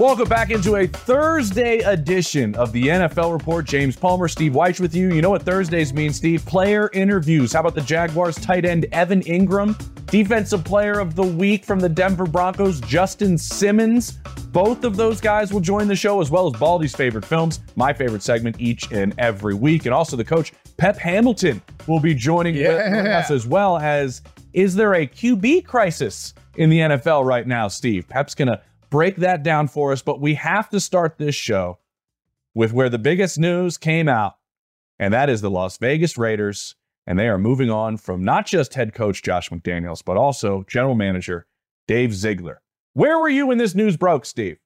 Welcome back into a Thursday edition of the NFL Report. James Palmer, Steve Wyche with you. You know what Thursdays mean, Steve? Player interviews. How about the Jaguars tight end Evan Engram? Defensive Player of the Week from the Denver Broncos, Justin Simmons. Both of those guys will join the show, as well as Baldy's favorite films, my favorite segment each and every week. And also the coach, Pep Hamilton, will be joining yeah. us as well as Is there a QB crisis in the NFL right now, Steve? Pep's going to break that down for us, but we have to start this show with where the biggest news came out, and that is the Las Vegas Raiders. And they are moving on from not just head coach Josh McDaniels, but also general manager Dave Ziegler. Where were you when this news broke, Steve?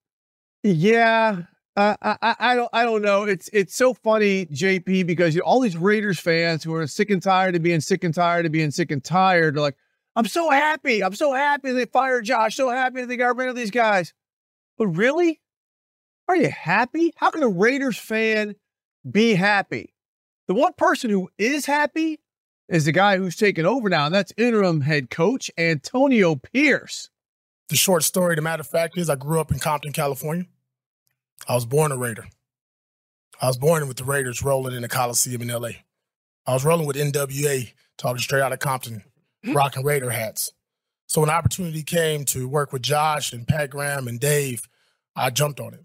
Yeah, uh, I, I don't I don't know. It's it's so funny, JP, because you know, all these Raiders fans who are sick and tired of being sick and tired of being sick and tired are like, I'm so happy. I'm so happy they fired Josh. So happy they got rid of these guys. But really, are you happy? How can a Raiders fan be happy? The one person who is happy is the guy who's taken over now, and that's interim head coach Antonio Pierce. The short story, the matter of fact, is I grew up in Compton, California. I was born a Raider. I was born with the Raiders rolling in the Coliseum in LA. I was rolling with NWA, talking straight out of Compton, Hmm? rocking Raider hats. So when opportunity came to work with Josh and Pat Graham and Dave, I jumped on it.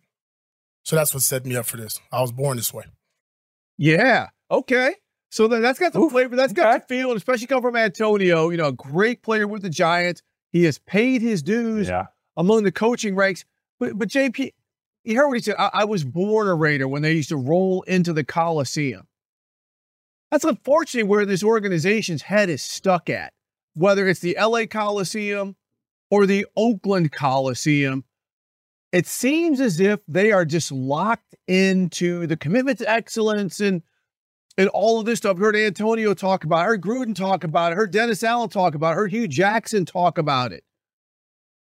So that's what set me up for this. I was born this way. Yeah. Okay. So then that's got some Oof, flavor. That's got the feel, especially come from Antonio. You know, a great player with the Giants. He has paid his dues yeah. among the coaching ranks. But but JP, you heard what he said. I, I was born a Raider when they used to roll into the Coliseum. That's unfortunately where this organization's head is stuck at, whether it's the LA Coliseum or the Oakland Coliseum. It seems as if they are just locked into the commitment to excellence and and all of this stuff. I heard Antonio talk about it, I heard Gruden talk about it, I heard Dennis Allen talk about it, I heard Hue Jackson talk about it.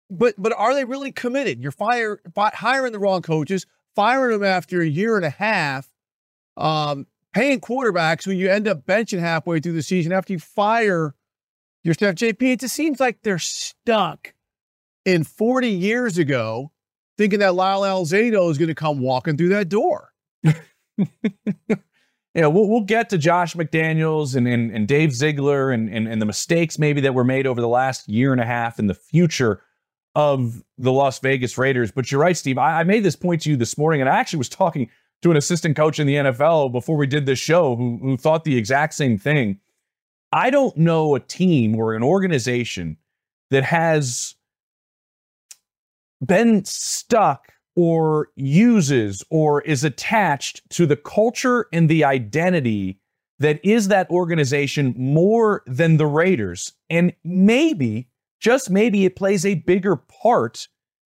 But but are they really committed? You're fire, hiring the wrong coaches, firing them after a year and a half, um, paying quarterbacks who you end up benching halfway through the season after you fire your staff. JP, it just seems like they're stuck in 40 years ago, thinking that Lyle Alzado is going to come walking through that door. Yeah, we'll, we'll get to Josh McDaniels and, and, and Dave Ziegler and, and, and the mistakes maybe that were made over the last year and a half in the future of the Las Vegas Raiders. But you're right, Steve. I, I made this point to you this morning, and I actually was talking to an assistant coach in the NFL before we did this show who, who thought the exact same thing. I don't know a team or an organization that has been stuck or uses or is attached to the culture and the identity that is that organization more than the Raiders. And maybe, just maybe, it plays a bigger part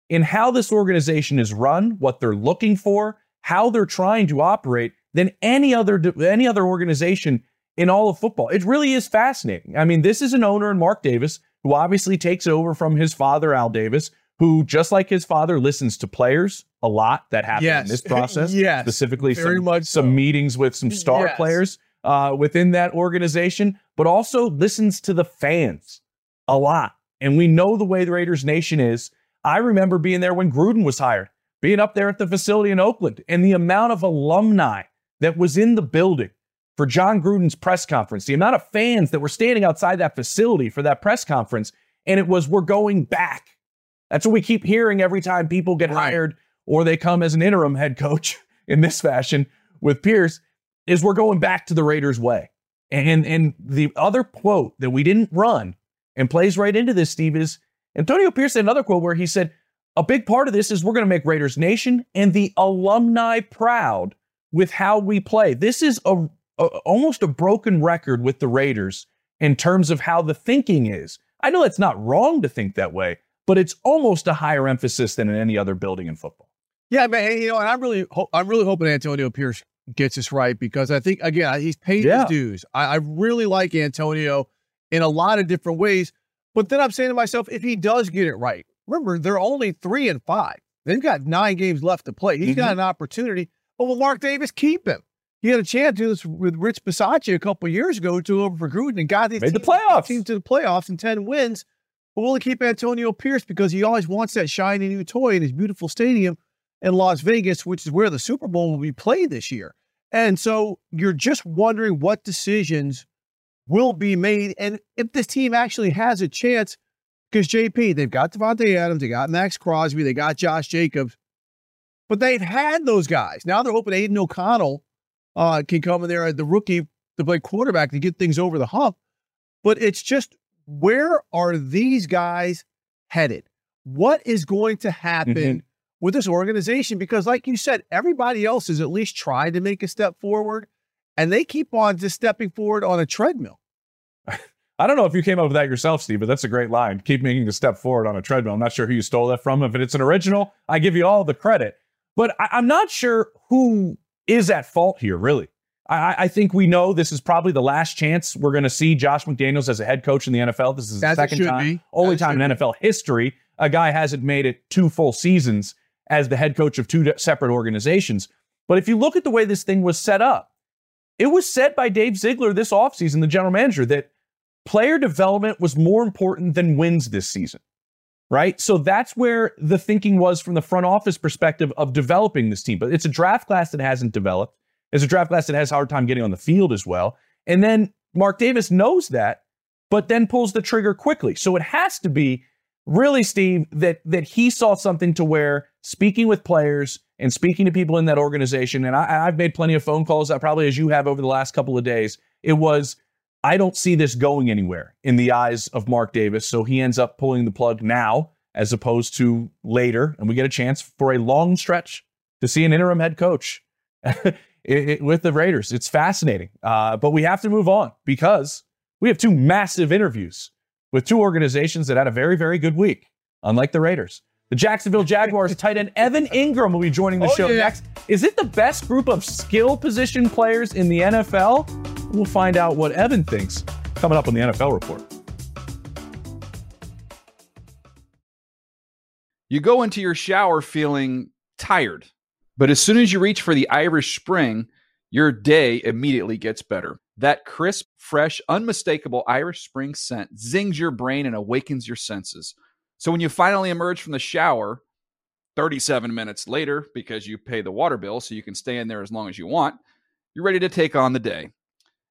in how this organization is run, what they're looking for, how they're trying to operate than any other any other organization in all of football. It really is fascinating. I mean, this is an owner in Mark Davis who obviously takes over from his father Al Davis, who, just like his father, listens to players a lot that happen yes. in this process. yes. Specifically, Very some, much some meetings with some star Yes. players uh, within that organization, but also listens to the fans a lot. And we know the way the Raiders Nation is. I remember being there when Gruden was hired, being up there at the facility in Oakland, and the amount of alumni that was in the building for Jon Gruden's press conference, the amount of fans that were standing outside that facility for that press conference, and it was, we're going back. That's what we keep hearing every time people get Right. hired or they come as an interim head coach in this fashion with Pierce, is we're going back to the Raiders way. And and the other quote that we didn't run and plays right into this, Steve, is Antonio Pierce had another quote where he said, a big part of this is we're going to make Raiders Nation and the alumni proud with how we play. This is a, a almost a broken record with the Raiders in terms of how the thinking is. I know it's not wrong to think that way, but it's almost a higher emphasis than in any other building in football. Yeah, man. You know, and I'm really, ho- I'm really hoping Antonio Pierce gets this right because I think again he's paid Yeah. his dues. I, I really like Antonio in a lot of different ways, but then I'm saying to myself, if he does get it right, remember they're only three and five. They've got nine games left to play. He's Mm-hmm. got an opportunity. But will Mark Davis keep him? He had a chance to do this with Rich Bisaccia a couple years ago, to over for Gruden and got his Made the playoffs. team to the playoffs and 10 wins. But will he keep Antonio Pierce because he always wants that shiny new toy in his beautiful stadium in Las Vegas, which is where the Super Bowl will be played this year. And so you're just wondering what decisions will be made and if this team actually has a chance. Because JP, they've got Davante Adams, they got Maxx Crosby, they got Josh Jacobs, but they've had those guys. Now they're hoping Aidan O'Connell uh, can come in there as the rookie to play quarterback to get things over the hump. But it's just where are these guys headed? What is going to happen Mhm. with this organization? Because, like you said, everybody else is at least trying to make a step forward, and they keep on just stepping forward on a treadmill. I don't know if you came up with that yourself, Steve, but that's a great line. Keep making a step forward on a treadmill. I'm not sure who you stole that from. If it's an original, I give you all the credit. But I, I'm not sure who is at fault here, really. I, I think we know this is probably the last chance we're going to see Josh McDaniels as a head coach in the NFL. This is the second time, be. only As time in NFL history a guy hasn't made it two full seasons as the head coach of two separate organizations. But if you look at the way this thing was set up, it was said by Dave Ziegler this offseason, the general manager, that player development was more important than wins this season. Right. So that's where the thinking was from the front office perspective of developing this team. But it's a draft class that hasn't developed. It's a draft class that has a hard time getting on the field as well. And then Mark Davis knows that, but then pulls the trigger quickly. So it has to be really, Steve, that that he saw something to where speaking with players and speaking to people in that organization, and I, I've made plenty of phone calls, probably as you have over the last couple of days. It was, I don't see this going anywhere in the eyes of Mark Davis. So he ends up pulling the plug now as opposed to later, and we get a chance for a long stretch to see an interim head coach it- it- with the Raiders. It's fascinating, uh, but we have to move on because we have two massive interviews with two organizations that had a very, very good week, unlike the Raiders. The Jacksonville Jaguars tight end Evan Engram will be joining the Oh, show yeah. next. Is it the best group of skill position players in the NFL? We'll find out what Evan thinks coming up on the NFL report. You go into your shower feeling tired, but as soon as you reach for the Irish Spring, your day immediately gets better. That crisp, fresh, unmistakable Irish Spring scent zings your brain and awakens your senses. So when you finally emerge from the shower, 37 minutes later, because you pay the water bill so you can stay in there as long as you want, you're ready to take on the day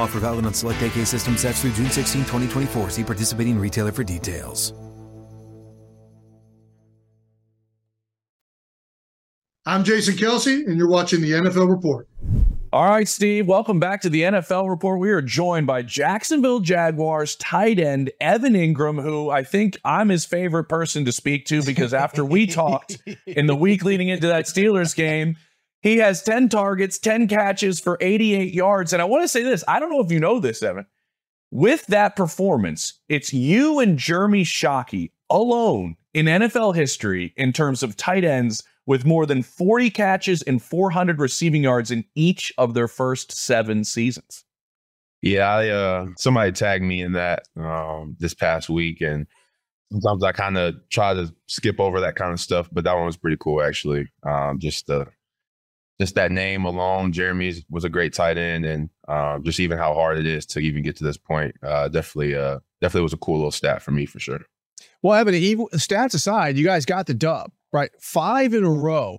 Offer valid on select AK system sets through June 16, 2024. See participating retailer for details. I'm Jason Kelce, and you're watching the NFL Report. All right, Steve, welcome back to the NFL report. We are joined by Jacksonville Jaguars tight end Evan Engram, who I think I'm his favorite person to speak to because after we talked in the week leading into that Steelers game, he has 10 targets, 10 catches for 88 yards. And I want to say this I don't know if you know this, Evan. With that performance, it's you and Jeremy Shockey alone in NFL history in terms of tight ends with more than 40 catches and 400 receiving yards in each of their first seven seasons. Yeah, I, uh, somebody tagged me in that um, this past week, and sometimes I kind of try to skip over that kind of stuff, but that one was pretty cool actually. Um, just the just that name alone, Jeremy was a great tight end, and um, just even how hard it is to even get to this point, uh, definitely, uh, definitely was a cool little stat for me for sure. Well, Evan, even stats aside, you guys got the dub right, five in a row.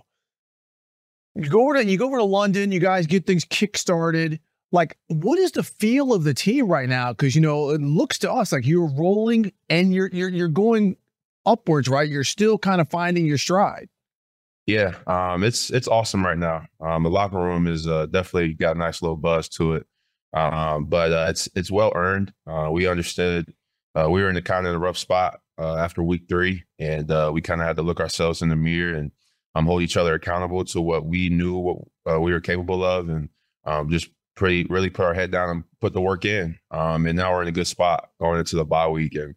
You go over to you go over to London, you guys get things kick started like what is the feel of the team right now? Because you know it looks to us like you're rolling and you're you're you're going upwards right? You're still kind of finding your stride yeah um it's it's awesome right now um the locker room is uh, definitely got a nice little buzz to it um but uh, it's it's well earned uh we understood uh we were in the kind of a rough spot uh after week three and uh we kind of had to look ourselves in the mirror and um hold each other accountable to what we knew what we were capable of and um just pretty really put our head down and put the work in. Um, and now we're in a good spot going into the bye week. And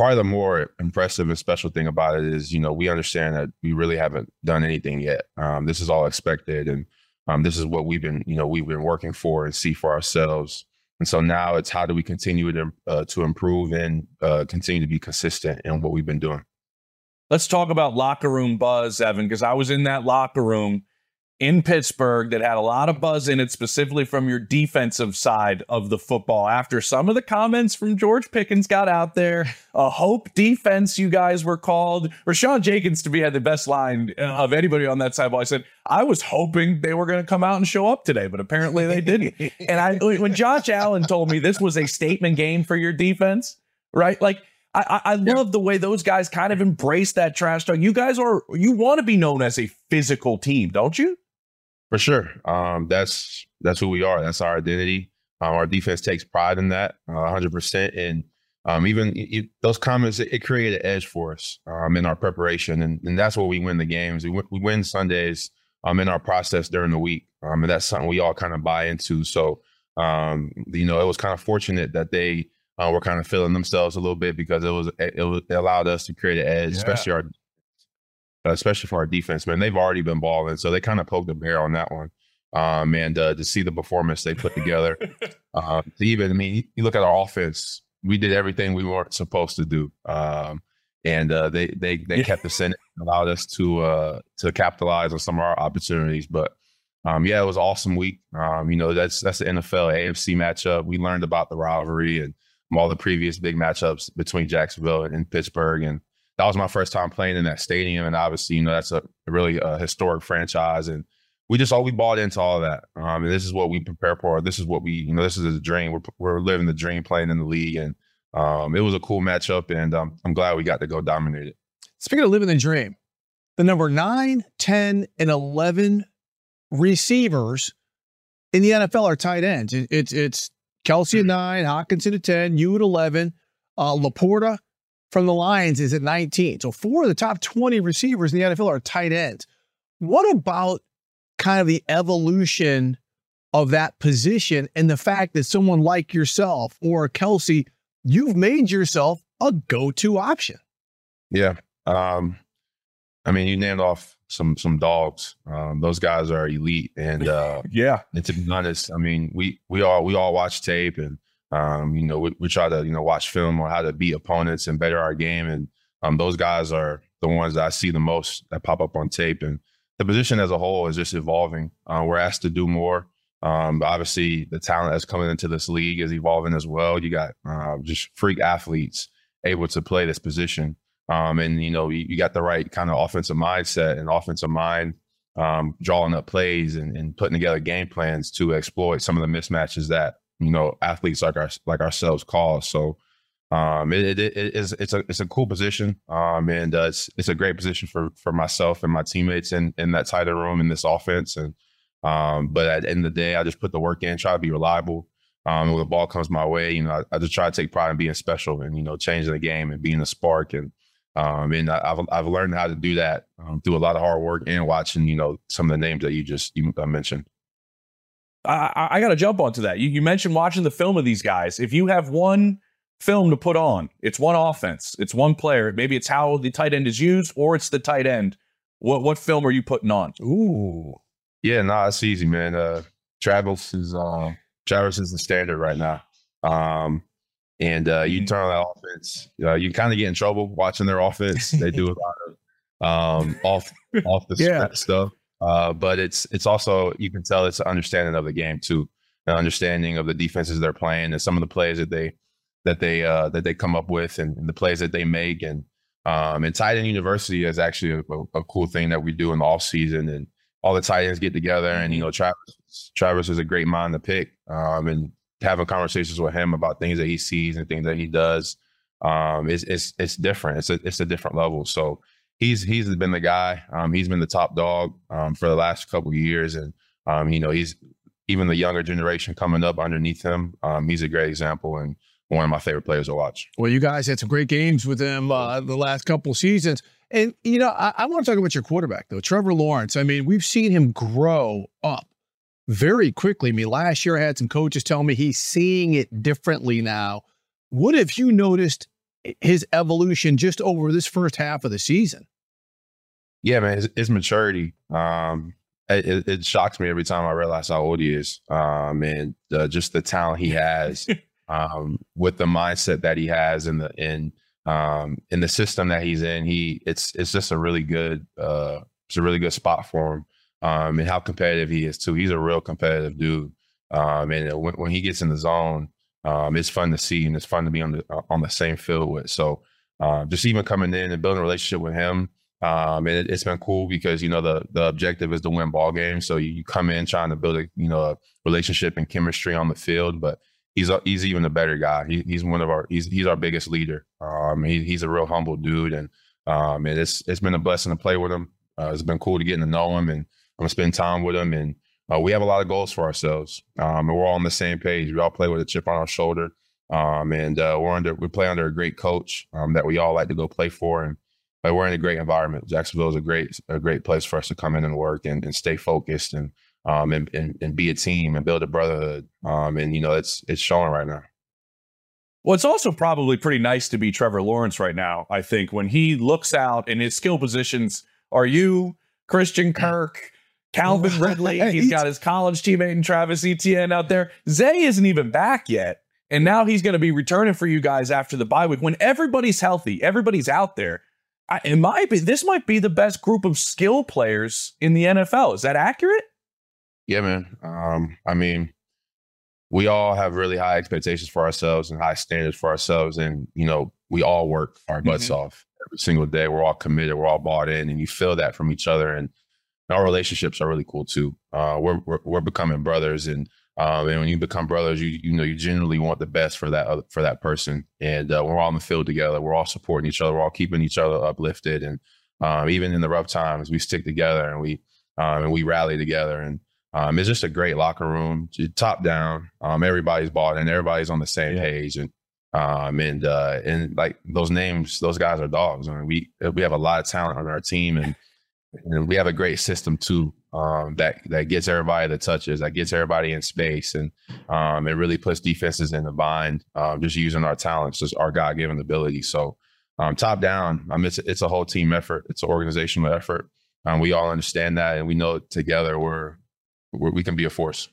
um, probably the more impressive and special thing about it is, you know, we understand that we really haven't done anything yet. Um, this is all expected, and um, this is what we've been, you know, we've been working for and see for ourselves. And so now it's how do we continue to uh, to improve and uh, continue to be consistent in what we've been doing. Let's talk about locker room buzz, Evan, because I was in that locker room in Pittsburgh that had a lot of buzz in it, specifically from your defensive side of the football. After some of the comments from George Pickens got out there, a hope defense, you guys were called. Rayshawn Jenkins, to me, had the best line uh, of anybody on that side. Ball. I said, I was hoping they were going to come out and show up today, but apparently they didn't. and I, when Josh Allen told me this was a statement game for your defense, right? Like, I, I love the way those guys kind of embrace that trash talk. You guys are you want to be known as a physical team, don't you? For sure. Um, that's that's who we are. That's our identity. Um, our defense takes pride in that, uh, 100%. And um, even it, those comments, it, it, created an edge for us um, in our preparation, and, and that's where we win the games. We, we win Sundays um, in our process during the week, um, and that's something we all kind of buy into. So, um, you know, it was kind of fortunate that they uh, were kind of feeling themselves a little bit because it was it, it allowed us to create an edge, yeah. especially our especially for our defense, man. They've already been balling, so they kind of poked a bear on that one. Um, and uh, to see the performance they put together, uh, to even I mean, you look at our offense, we did everything we weren't supposed to do, um, and uh, they they they yeah. kept us in, allowed us to uh, to capitalize on some of our opportunities. But um, yeah, it was an awesome week. Um, you know, that's that's the NFL AFC matchup. We learned about the rivalry and all the previous big matchups between Jacksonville and, and Pittsburgh, and that was my first time playing in that stadium, and obviously, you know, that's a really uh, historic franchise, and we just all we bought into all that. Um, and this is what we prepare for. This is what we, you know, this is a dream. We're we're living the dream, playing in the league, and um, it was a cool matchup, and um, I'm glad we got to go dominate it. Speaking of living the dream, the number 9, 10, and 11 receivers in the NFL are tight ends. It, it's it's Kelce at nine, Hockenson at 10, you at 11, uh, LaPorta from the Lions is at 19. So four of the top 20 receivers in the NFL are tight ends. What about kind of the evolution of that position and the fact that someone like yourself or Kelce, you've made yourself a go-to option? Yeah. Um, I mean, you named off some some dogs. Um, those guys are elite, and uh, yeah. And to be honest, I mean, we we all we all watch tape, and um, you know, we, we, try to, you know, watch film on how to beat opponents and better our game. And um, those guys are the ones that I see the most that pop up on tape. And the position as a whole is just evolving. Uh, we're asked to do more. Um, obviously, the talent that's coming into this league is evolving as well. You got uh, just freak athletes able to play this position. Um, and, you know, you, you, got the right kind of offensive mindset and offensive mind, um, drawing up plays and, and putting together game plans to exploit some of the mismatches that you know athletes like our like ourselves cause. So um, it, it, it is it's a it's a cool position, um, and uh, it's it's a great position for for myself and my teammates in in that tighter room in this offense. And um, but at the end of the day, I just put the work in, try to be reliable. Um, when the ball comes my way, you know, I, I, just try to take pride in being special and you know changing the game and being a spark. And um, and I, have I've learned how to do that um, through a lot of hard work and watching you know some of the names that you just you mentioned. I, I got to jump onto that. You, you mentioned watching the film of these guys. If you have one film to put on, it's one offense, it's one player. Maybe it's how the tight end is used, or it's the tight end. What what film are you putting on? Ooh, yeah, nah, it's easy, man. Uh, Travis is uh, Travis is the standard right now. Um, and uh, you turn on that offense, uh, you kind of get in trouble watching their offense. They do a lot of um, off off the Yeah. stuff, uh, but it's it's also you can tell it's an understanding of the game too, an understanding of the defenses they're playing and some of the plays that they that they uh, that they come up with and, and the plays that they make. And um, and tight end university is actually a, a, a cool thing that we do in the off season and all the tight ends get together and you know Travis Travis is a great mind to pick um, and having conversations with him about things that he sees and things that he does um, it's it's it's different. It's a it's a different level. So he's he's been the guy um, he's been the top dog um, for the last couple years and um, you know he's even the younger generation coming up underneath him um, he's a great example and one of my favorite players to watch. Well, you guys had some great games with him uh, the last couple seasons. And, you know, I, I want to talk about your quarterback, though, Trevor Lawrence. I mean, we've seen him grow up very quickly. I mean, last year I had some coaches tell me he's seeing it differently now. What have you noticed his evolution just over this first half of the season? Yeah, man, his, his maturity. Um, it, it- shocks me every time I realize how old he is. Um, and uh, just the talent he has, um, with the mindset that he has in the in um in the system that he's in. He it's it's just a really good uh it's a really good spot for him. Um, and how competitive he is too. He's a real competitive dude. Um, and when, when he gets in the zone, um, it's fun to see and it's fun to be on the on the same field with. So uh, just even coming in and building a relationship with him, um, and it, it's been cool because you know the the objective is to win ball games. So you, you come in trying to build a you know a relationship and chemistry on the field, but he's a, he's even a better guy. He, he's one of our he's he's our biggest leader. Um, he, he's a real humble dude, and um, and it's it's been a blessing to play with him. Uh, it's been cool to get to know him, and I'm gonna spend time with him. And uh, we have a lot of goals for ourselves, um, and we're all on the same page. We all play with a chip on our shoulder, um, and uh, we're under we play under a great coach um, that we all like to go play for, and we're in a great environment. Jacksonville is a great a great place for us to come in and work and, and stay focused and um and, and and be a team and build a brotherhood. Um, and you know it's it's showing right now. Well, it's also probably pretty nice to be Trevor Lawrence right now. I think when he looks out and his skill positions are you, Christian Kirk, Calvin Ridley. He's got his college teammate and Travis Etienne out there. Zay isn't even back yet. And now he's going to be returning for you guys after the bye week. When everybody's healthy, everybody's out there. I, it might be this might be the best group of skill players in the NFL. Is that accurate? Yeah, man. Um, I mean, we all have really high expectations for ourselves and high standards for ourselves, and you know, we all work our butts Mhm. off every single day. We're all committed. We're all bought in, and you feel that from each other. And our relationships are really cool too. Uh, we're, we're we're becoming brothers, and um, and when you become brothers, you you know you generally want the best for that other, for that person. And uh, we're all in the field together. We're all supporting each other. We're all keeping each other uplifted, and um, even in the rough times, we stick together and we um, and we rally together. And um, it's just a great locker room, top down. Um, everybody's bought in. Everybody's on the same Yeah. page, and um, and uh, and like those names, those guys are dogs. I mean, we we have a lot of talent on our team, and and we have a great system too um, that that gets everybody the touches, that gets everybody in space, and um, it really puts defenses in the bind. Um, just using our talents, just our God given ability. So um, top down, I mean, it's it's a whole team effort. It's an organizational effort. Um, we all understand that, and we know together we're, we're we can be a force.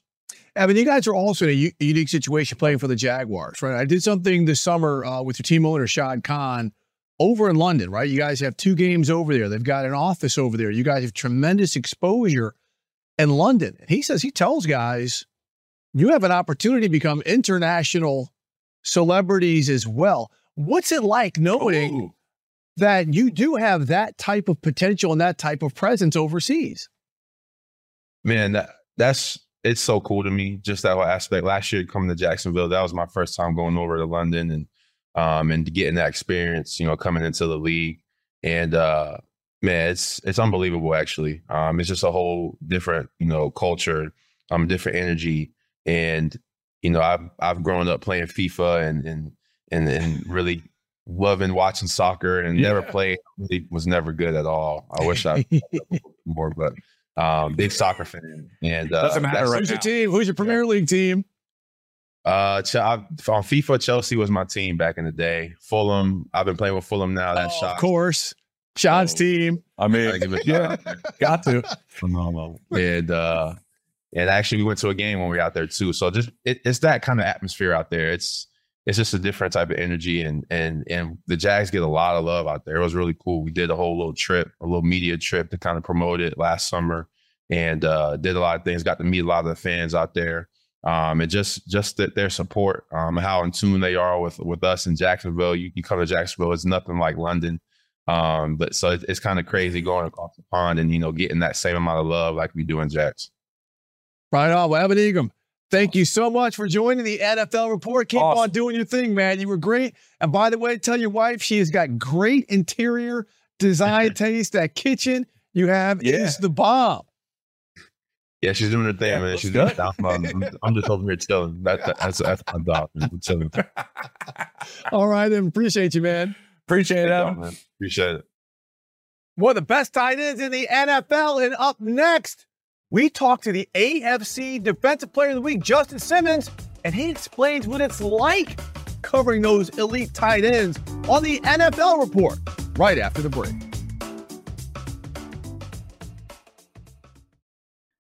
I mean, you guys are also in a u- unique situation playing for the Jaguars, right? I did something this summer uh, with your team owner, Shad Khan, over in London, right? You guys have two games over there. They've got an office over there. You guys have tremendous exposure in London. He says, he tells guys, you have an opportunity to become international celebrities as well. What's it like knowing Ooh. that you do have that type of potential and that type of presence overseas? Man, that that's it's so cool to me. Just that whole aspect. Last year coming to Jacksonville, that was my first time going over to London and um and getting that experience, you know, coming into the league. And uh man, it's it's unbelievable actually. Um it's just a whole different, you know, culture, um, different energy. And, you know, I've I've grown up playing FIFA and and and, and really loving watching soccer and never Yeah. played really was never good at all. I wish I more, but um, big soccer fan. And uh, Doesn't matter right Who's your team? Who's your Premier League team? Uh, Ch- I, on FIFA, Chelsea was my team back in the day. Fulham, I've been playing with Fulham now. That's Oh, shot. of course. Sean's Oh. team. I I mean, give it a yeah, got to. Phenomenal. And uh, And actually, we went to a game when we were out there too. So just it, it's that kind of atmosphere out there. It's it's just a different type of energy, and and and the Jags get a lot of love out there. It was really cool. We did a whole little trip, a little media trip to kind of promote it last summer, and uh, did a lot of things. Got to meet a lot of the fans out there, um, and just just that their support, um, how in tune they are with with us in Jacksonville. You, you come to Jacksonville, it's nothing like London. Um, but so it, it's kind of crazy going across the pond and you know getting that same amount of love like we do in Jacks. Right on. Well, Evan Engram, thank you so much for joining the NFL report. Keep Awesome. on doing your thing, man. You were great. And by the way, tell your wife she has got great interior design taste. That kitchen you have Yeah. is the bomb. Yeah, she's doing her thing, Yeah, man. She's doing it. I'm, I'm, I'm just over here chilling. That, that, that's that's my job. man. Chilling. All right, then. Appreciate you, man. Appreciate it, man. Appreciate it. One of the best tight ends in the NFL. And up next, we talk to the AFC Defensive Player of the Week, Justin Simmons, and he explains what it's like covering those elite tight ends on the NFL report right after the break.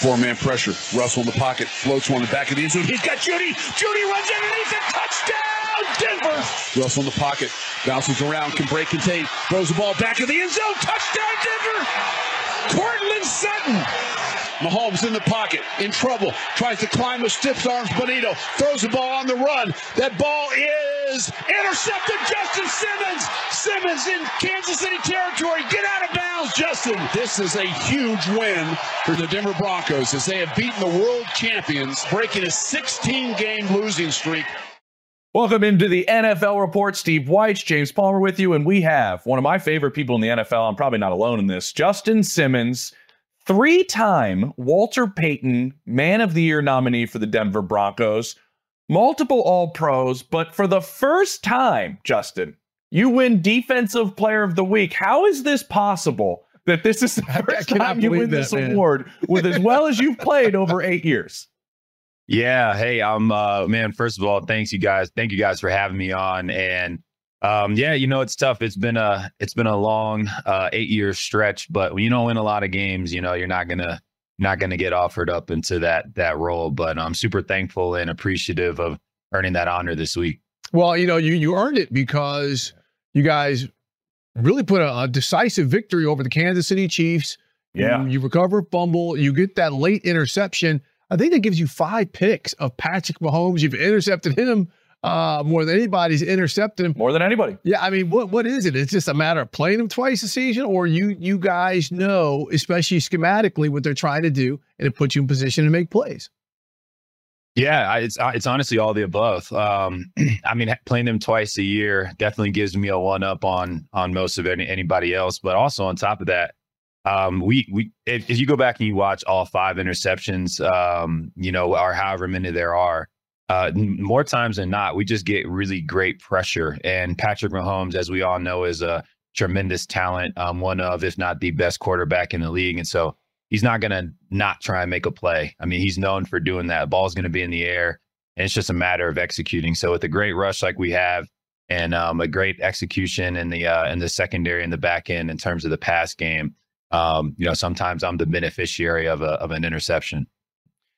Four man pressure. Russell in the pocket. Floats one in the back of the end zone. He's got Jeudy. Jeudy runs underneath it. Touchdown, Denver. Russell in the pocket. Bounces around. Can break contain. Throws the ball back of the end zone. Touchdown, Denver. Courtland Sutton. Mahomes in the pocket, in trouble, tries to climb with stiff arms. Bonito throws the ball on the run. That ball is intercepted. Justin Simmons. Simmons in Kansas City territory. Get out of bounds, Justin. This is a huge win for the Denver Broncos as they have beaten the world champions, breaking a 16 game losing streak. Welcome into the NFL report. Steve Wyche, James Palmer with you, and we have one of my favorite people in the NFL. I'm probably not alone in this. Justin Simmons, three-time Walter Payton Man of the Year nominee for the Denver Broncos, multiple All-Pros, but for the first time, Justin, you win Defensive Player of the Week. How is this possible? That this is the I first time you believe win this man. award with as well as you've played over eight years. Yeah. Hey, I'm uh man, first of all, thanks you guys. Thank you guys for having me on. And um, yeah, you know, it's tough. It's been a it's been a long uh eight year stretch, but when you don't win a lot of games, you know, you're not gonna not gonna get offered up into that that role. But I'm super thankful and appreciative of earning that honor this week. Well, you know, you you earned it because you guys really put a, a decisive victory over the Kansas City Chiefs. Yeah. You, you recover fumble, you get that late interception. I think that gives you five picks of Patrick Mahomes. You've intercepted him uh, more than anybody's intercepted him. More than anybody. Yeah, I mean, what what is it? It's just a matter of playing him twice a season, or you you guys know, especially schematically, what they're trying to do, and it puts you in position to make plays. Yeah, I- it's uh, it's honestly all the above. Um, I mean, playing them twice a year definitely gives me a one up on on most of any, anybody else. But also on top of that, um, we we if, if you go back and you watch all five interceptions, um, you know, or however many there are, uh, more times than not, we just get really great pressure. And Patrick Mahomes, as we all know, is a tremendous talent, um, one of if not the best quarterback in the league, and so he's not going to not try and make a play. I mean, he's known for doing that. Ball's going to be in the air, and it's just a matter of executing. So with a great rush like we have, and um, a great execution in the uh, in the secondary and the back end in terms of the pass game, um, you know, sometimes I'm the beneficiary of a of an interception.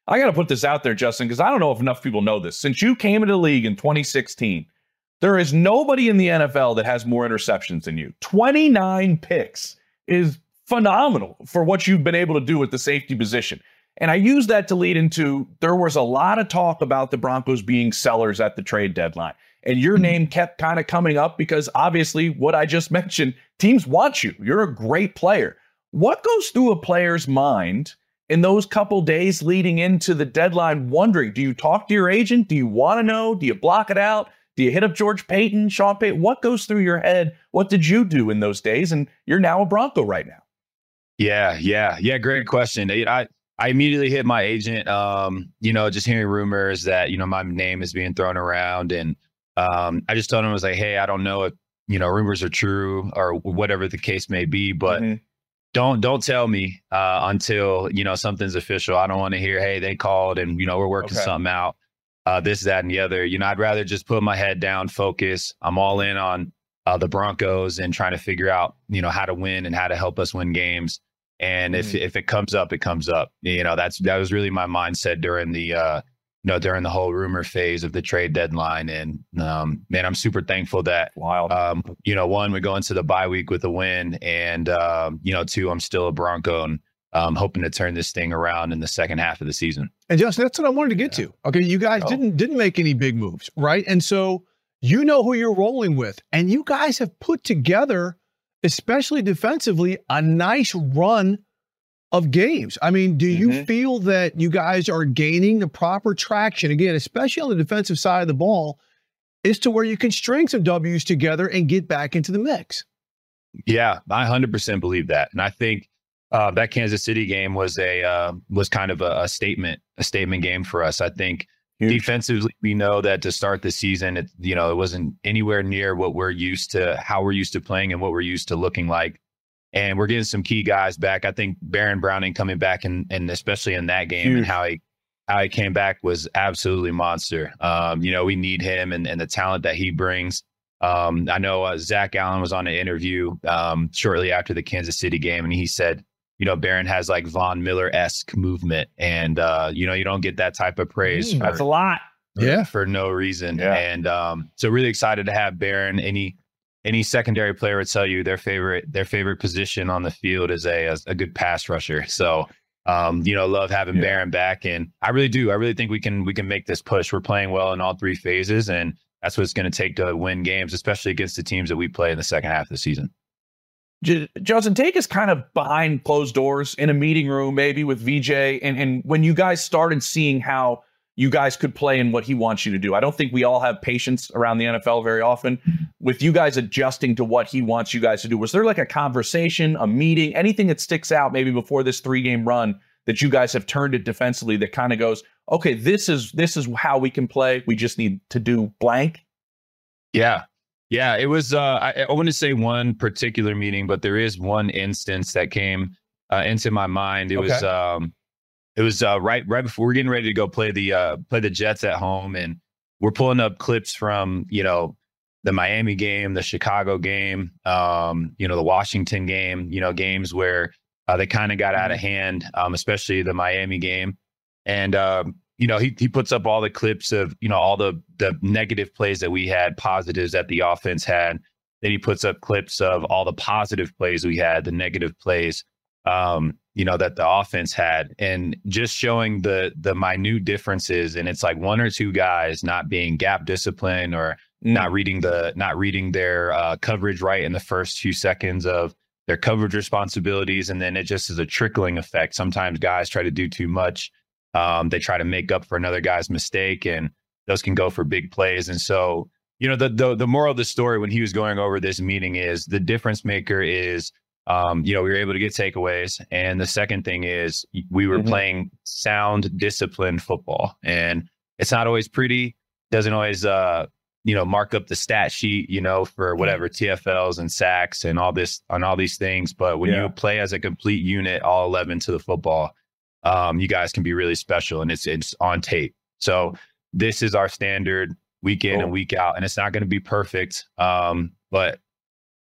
I got to put this out there, Justin, because I don't know if enough people know this. Since you came into the league in 2016, there is nobody in the NFL that has more interceptions than you. 29 picks is phenomenal for what you've been able to do with the safety position. And I use that to lead into there was a lot of talk about the Broncos being sellers at the trade deadline. And your Mm-hmm. name kept kind of coming up because obviously what I just mentioned, teams want you. You're a great player. What goes through a player's mind in those couple days leading into the deadline wondering, do you talk to your agent? Do you want to know? Do you block it out? Do you hit up George Paton, Sean Payton? What goes through your head? What did you do in those days? And you're now a Bronco right now. Yeah, yeah, yeah. Great question. I I immediately hit my agent. Um, you know, just hearing rumors that you know my name is being thrown around, and um, I just told him I was like, hey, I don't know if you know rumors are true or whatever the case may be, but don't don't tell me uh, until you know something's official. I don't want to hear, hey, they called and you know we're working Okay. something out. Uh, this, that, and the other. You know, I'd rather just put my head down, focus. I'm all in on uh, the Broncos and trying to figure out you know how to win and how to help us win games. And if if it comes up, it comes up. You know, that's that was really my mindset during the uh, you know during the whole rumor phase of the trade deadline. And um, man, I'm super thankful that Wild. um, you know, one, we go into the bye week with a win, and um, you know, two, I'm still a Bronco and I'm hoping to turn this thing around in the second half of the season. And Justin, that's what I wanted to get to. Okay, you guys Oh. didn't didn't make any big moves, right? And so you know who you're rolling with, and you guys have put together, especially defensively, a nice run of games. I mean, do you Mhm. feel that you guys are gaining the proper traction again, especially on the defensive side of the ball, is to where you can string some W's together and get back into the mix? Yeah, I 100% believe that, and I think uh, that Kansas City game was a uh, was kind of a, a statement a statement game for us. I think defensively, we know that to start the season, it you know it wasn't anywhere near what we're used to, how we're used to playing, and what we're used to looking like. And we're getting some key guys back. I think Baron Browning coming back, and and especially in that game, and how he how he came back was absolutely monster. Um, you know, we need him and, and the talent that he brings. Um, I know uh, Zach Allen was on an interview um, shortly after the Kansas City game, and he said, you know, Baron has like Von Miller esque movement, and uh, you know, you don't get that type of praise. Mm, for, That's a lot. for- Yeah. for no reason. Yeah. And um, so really excited to have Baron. Any any secondary player would tell you their favorite their favorite position on the field is a a, a good pass rusher. So um, you know, love having Yeah. Baron back, and I really do. I really think we can we can make this push. We're playing well in all three phases, and that's what it's going to take to win games, especially against the teams that we play in the second half of the season. J- Justin, take us kind of behind closed doors in a meeting room, maybe with VJ, and and when you guys started seeing how you guys could play in what he wants you to do. I don't think we all have patience around the NFL very often. With you guys adjusting to what he wants you guys to do, was there like a conversation, a meeting, anything that sticks out maybe before this three game run that you guys have turned it defensively that kind of goes, okay, this is this is how we can play. We just need to do blank. Yeah. Yeah. It was, uh, I, I wouldn't say one particular meeting, but there is one instance that came uh, into my mind. It was, um, it was uh, right right before we're getting ready to go play the uh, play the Jets at home, and we're pulling up clips from you know the Miami game, the Chicago game, um, you know the Washington game, you know games where uh, they kind of got out of hand, um, especially the Miami game, and um, you know he he puts up all the clips of you know all the the negative plays that we had, positives that the offense had. Then he puts up clips of all the positive plays we had, the negative plays. Um, you know, that the offense had, and just showing the the minute differences. And it's like one or two guys not being gap disciplined or not reading the not reading their uh, coverage right in the first few seconds of their coverage responsibilities, and then it just is a trickling effect. Sometimes guys try to do too much. Um, they try to make up for another guy's mistake, and those can go for big plays. And so, you know, the the the moral of the story when he was going over this meeting is the difference maker is um, you know, we were able to get takeaways. And the second thing is we were Mhm. playing sound, disciplined football. And it's not always pretty, doesn't always, uh, you know, mark up the stat sheet, you know, for whatever TFLs and sacks and all this on all these things. But when Yeah. you play as a complete unit, all 11 to the football, um, you guys can be really special and it's, it's on tape. So this is our standard week in Cool. and week out. And it's not going to be perfect. Um, but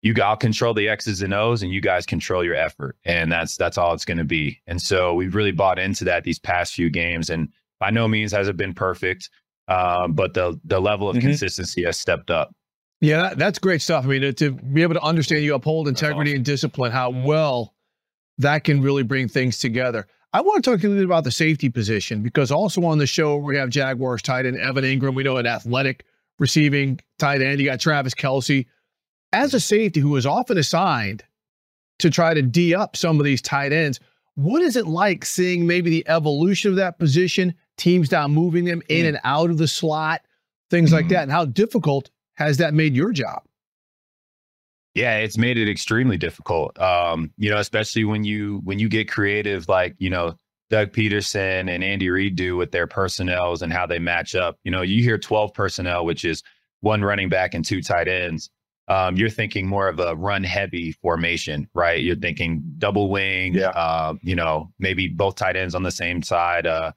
you I'll control the X's and O's and you guys control your effort. And that's that's all it's going to be. And so we've really bought into that these past few games. And by no means has it been perfect. Um, but the the level of Mhm. consistency has stepped up. Yeah, that, that's great stuff. I mean, to, to be able to understand you uphold integrity awesome. and discipline, how well that can really bring things together. I want to talk a little bit about the safety position because also on the show we have Jaguars tight end Evan Engram. We know an athletic receiving tight end. You got Travis Kelce. As a safety who is often assigned to try to D up some of these tight ends, what is it like seeing maybe the evolution of that position, teams now moving them in and out of the slot, things like that? And how difficult has that made your job? Yeah, it's made it extremely difficult. Um, you know, especially when you when you get creative, like you know Doug Pederson and Andy Reid do with their personnels and how they match up. You know, you hear twelve personnel, which is one running back and two tight ends. Um, you're thinking more of a run heavy formation, right? You're thinking double wing. Yeah. Uh, you know, maybe both tight ends on the same side. Uh,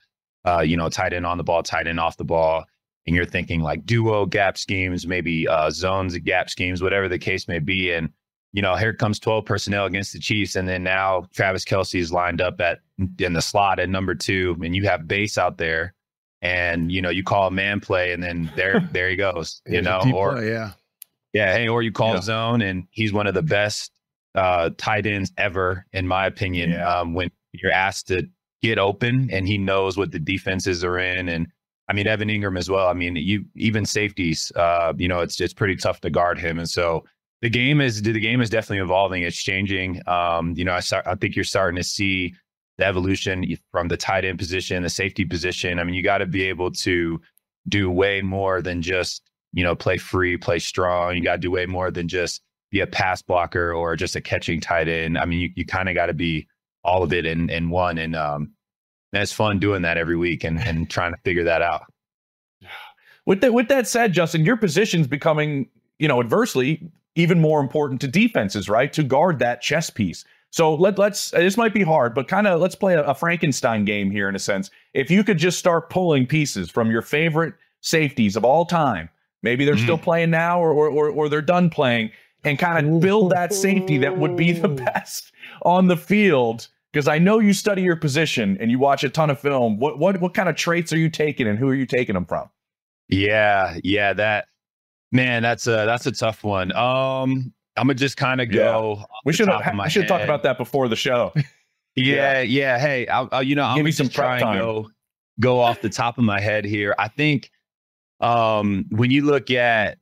uh, you know, tight end on the ball, tight end off the ball and you're thinking like duo gap schemes, maybe uh, zones gap schemes, whatever the case may be. And, you know, here comes 12 personnel against the Chiefs. And then now Travis Kelce is lined up at in the slot at number two, and you have base out there. And, you know, you call a man play and then there, there he goes, you know, or play, yeah. Yeah. Hey, or you call Yeah. zone and he's one of the best uh, tight ends ever, in my opinion. Yeah. Um, when you're asked to get open and he knows what the defenses are in. And I mean, Evan Engram as well. I mean, you even safeties, uh, you know, it's it's pretty tough to guard him. And so the game is the game is definitely evolving. It's changing. Um, you know, I start, I think you're starting to see the evolution from the tight end position, the safety position. I mean, you got to be able to do way more than just you know play free, play strong. You got to do way more than just be a pass blocker or just a catching tight end. I mean, you you kind of got to be all of it in in one. And um, it's fun doing that every week and and trying to figure that out. With that, with that said, Justin, your position's becoming, you know, adversely even more important to defenses, right? To guard that chess piece. So let let's this might be hard, but kind of let's play a, a Frankenstein game here in a sense. If you could just start pulling pieces from your favorite safeties of all time, maybe they're still playing now or, or or or they're done playing, and kind of build that safety that would be the best on the field. Because I know you study your position and you watch a ton of film. What what what kind of traits are you taking, and who are you taking them from? Yeah, yeah, that man, that's a that's a tough one. Um, I'm gonna just kind of go. off We should have of my we should talk about that before the show. Yeah, yeah. Hey, I'll, I'll, you know, I'm Give gonna me some just try prep and time. go go off the top of my head here. I think um when you look at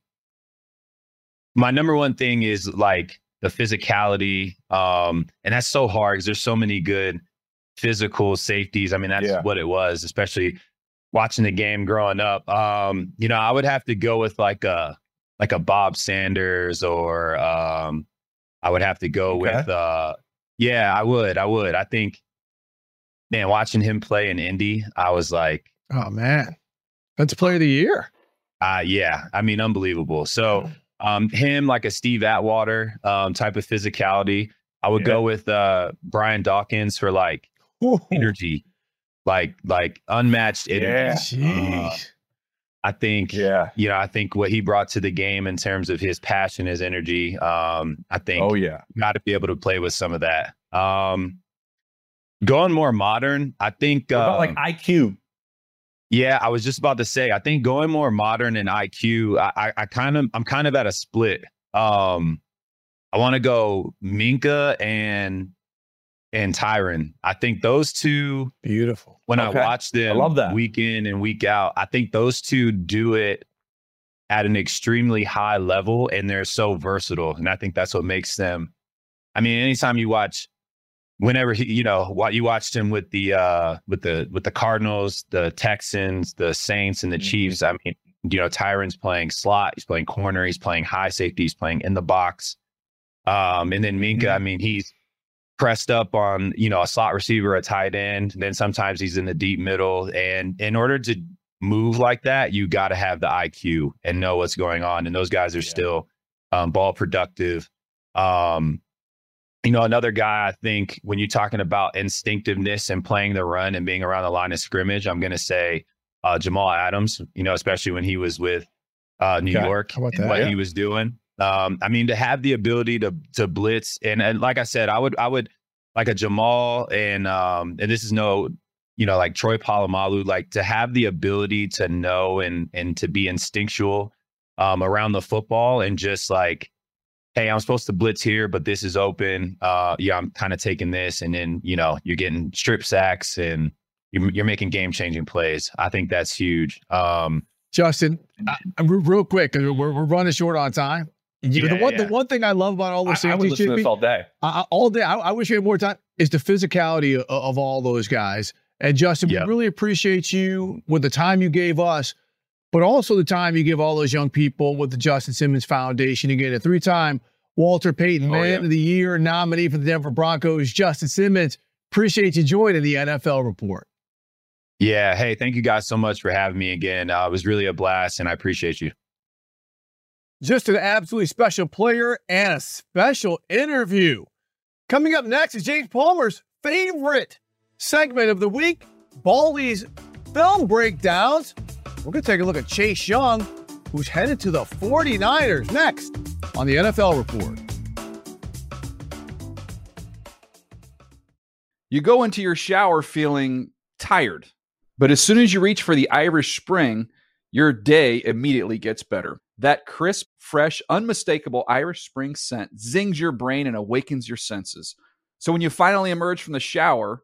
my number one thing is like the physicality, um, and that's so hard because there's so many good physical safeties. I mean, that's Yeah. what it was, especially watching the game growing up. Um, you know, I would have to go with like a like a Bob Sanders or um I would have to go Okay. with uh yeah, I would. I would. I think man, watching him play in Indy, I was like, Oh man, that's player of the year. uh yeah, I mean unbelievable. So um him like a Steve Atwater um type of physicality. I would Yeah. go with uh Brian Dawkins for like energy. Like like unmatched energy. Yeah. Uh, I think Yeah. you know, I think what he brought to the game in terms of his passion, his energy, um, I think Oh yeah. got to be able to play with some of that. Um, going more modern, I think. What about um, like IQ? Yeah, I was just about to say. I think going more modern and IQ. I, I, I kind of, I'm kind of at a split. Um, I want to go Minkah and and Tyrann. I think those two Beautiful. when Okay. I watch them I love that. week in and week out, I think those two do it at an extremely high level and they're so versatile. And I think that's what makes them. I mean, anytime you watch, whenever he, you know, what you watched him with the uh with the with the Cardinals, the Texans, the Saints, and the Mm-hmm. Chiefs. I mean, you know, Tyrann's playing slot, he's playing corner, he's playing high safety, he's playing in the box. Um, and then Minkah, Mm-hmm. I mean, he's pressed up on you know a slot receiver, a tight end. Then sometimes he's in the deep middle, and in order to move like that, you got to have the IQ and know what's going on. And those guys are still um, ball productive. Um, you know, another guy I think when you're talking about instinctiveness and playing the run and being around the line of scrimmage, I'm going to say uh, Jamal Adams. You know, especially when he was with uh, New. York How about and that? what Yeah. he was doing. Um, I mean, to have the ability to to blitz and and like I said, I would I would like a Jamal and um and this is no you know like Troy Polamalu like to have the ability to know and and to be instinctual um around the football and just like hey, I'm supposed to blitz here, but this is open. Uh, yeah, I'm kind of taking this, and then you know you're getting strip sacks and you're, you're making game changing plays. I think that's huge. Um, Justin, I, real quick we're, we're running short on time. You, yeah, the one yeah. the one thing I love about all those safeties, I would listen to this all day. I, all day. I, I, wish we had more time. Is the physicality of, of all those guys. And Justin, yep. we really appreciate you with the time you gave us, but also the time you give all those young people with the Justin Simmons Foundation. Again, a three-time Walter Payton oh, Man yeah. of the Year nominee for the Denver Broncos, Justin Simmons. Appreciate you joining the NFL Report. Yeah. Hey, thank you guys so much for having me again. Uh, it was really a blast, and I appreciate you. Just an absolutely special player and a special interview. Coming up next is James Palmer's favorite segment of the week Baldy's film breakdowns. We're going to take a look at Chase Young, who's headed to the 49ers next on the NFL Report. You go into your shower feeling tired, but as soon as you reach for the Irish Spring, your day immediately gets better. That crisp, fresh, unmistakable Irish Spring scent zings your brain and awakens your senses. So when you finally emerge from the shower,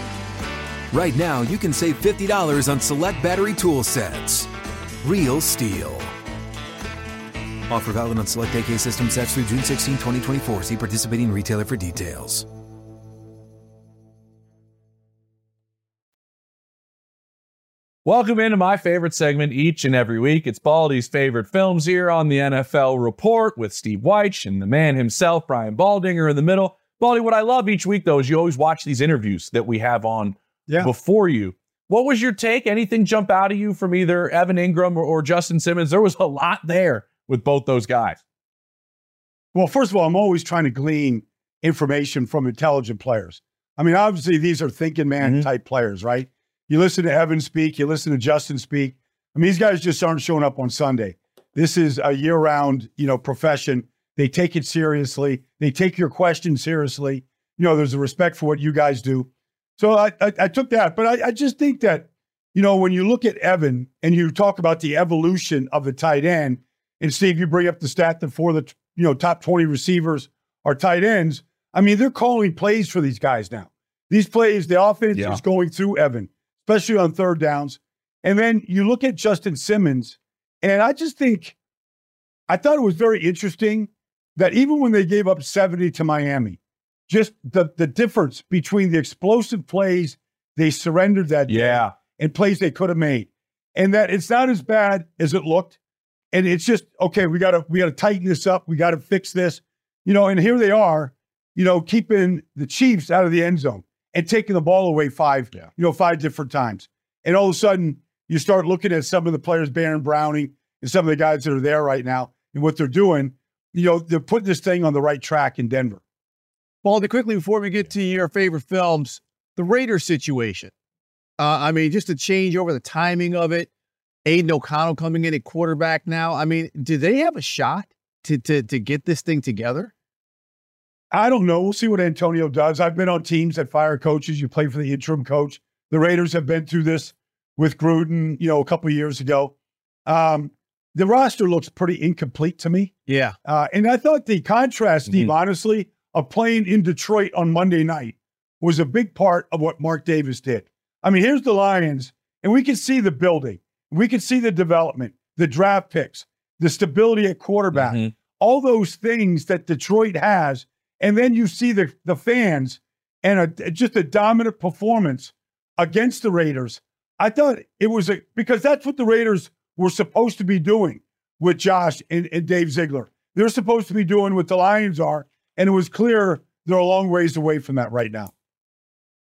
right now you can save $50 on select battery tool sets. Real STIHL. Offer valid on select AK system sets through June 16, 2024. See participating retailer for details. Welcome into my favorite segment each and every week. It's Baldy's favorite films here on the NFL Report with Steve Wyche and the man himself, Brian Baldinger, in the middle. Baldy, what I love each week, though, is you always watch these interviews that we have on yeah. before you. What was your take? Anything jump out of you from either Evan Engram or, or Justin Simmons? There was a lot there with both those guys. Well, first of all, I'm always trying to glean information from intelligent players. I mean, obviously, these are thinking man mm-hmm. type players, right? You listen to Evan speak, you listen to Justin speak. I mean, these guys just aren't showing up on Sunday. This is a year-round, you know, profession. They take it seriously. They take your questions seriously. You know, there's a respect for what you guys do. So I, I, I took that, but I, I just think that, you know, when you look at Evan and you talk about the evolution of the tight end, and Steve, you bring up the stat that for the you know top 20 receivers are tight ends. I mean, they're calling plays for these guys now. These plays, the offense yeah. is going through Evan especially on third downs. And then you look at Justin Simmons, and I just think I thought it was very interesting that even when they gave up 70 to Miami, just the, the difference between the explosive plays they surrendered that yeah. and plays they could have made. And that it's not as bad as it looked. And it's just, okay, we gotta we gotta tighten this up. We gotta fix this. You know, and here they are, you know, keeping the Chiefs out of the end zone and taking the ball away five, yeah. you know, five different times. And all of a sudden, you start looking at some of the players, Baron Browning, and some of the guys that are there right now and what they're doing. You know, they're putting this thing on the right track in Denver. Baldy, quickly before we get to your favorite films, the Raiders situation. Uh, I mean, just to change over the timing of it. Aidan O'Connell coming in at quarterback now. I mean, do they have a shot to to to get this thing together? I don't know. We'll see what Antonio does. I've been on teams that fire coaches. You play for the interim coach. The Raiders have been through this with Gruden, you know, a couple years ago. Um, the roster looks pretty incomplete to me. Yeah. Uh, and I thought the contrast, Steve, mm-hmm. honestly, of playing in Detroit on Monday night was a big part of what Mark Davis did. I mean, here's the Lions, and we can see the building, we can see the development, the draft picks, the stability at quarterback, mm-hmm. all those things that Detroit has and then you see the the fans and a, just a dominant performance against the Raiders. I thought it was a because that's what the Raiders were supposed to be doing with Josh and, and Dave Ziegler. They're supposed to be doing what the Lions are, and it was clear they're a long ways away from that right now.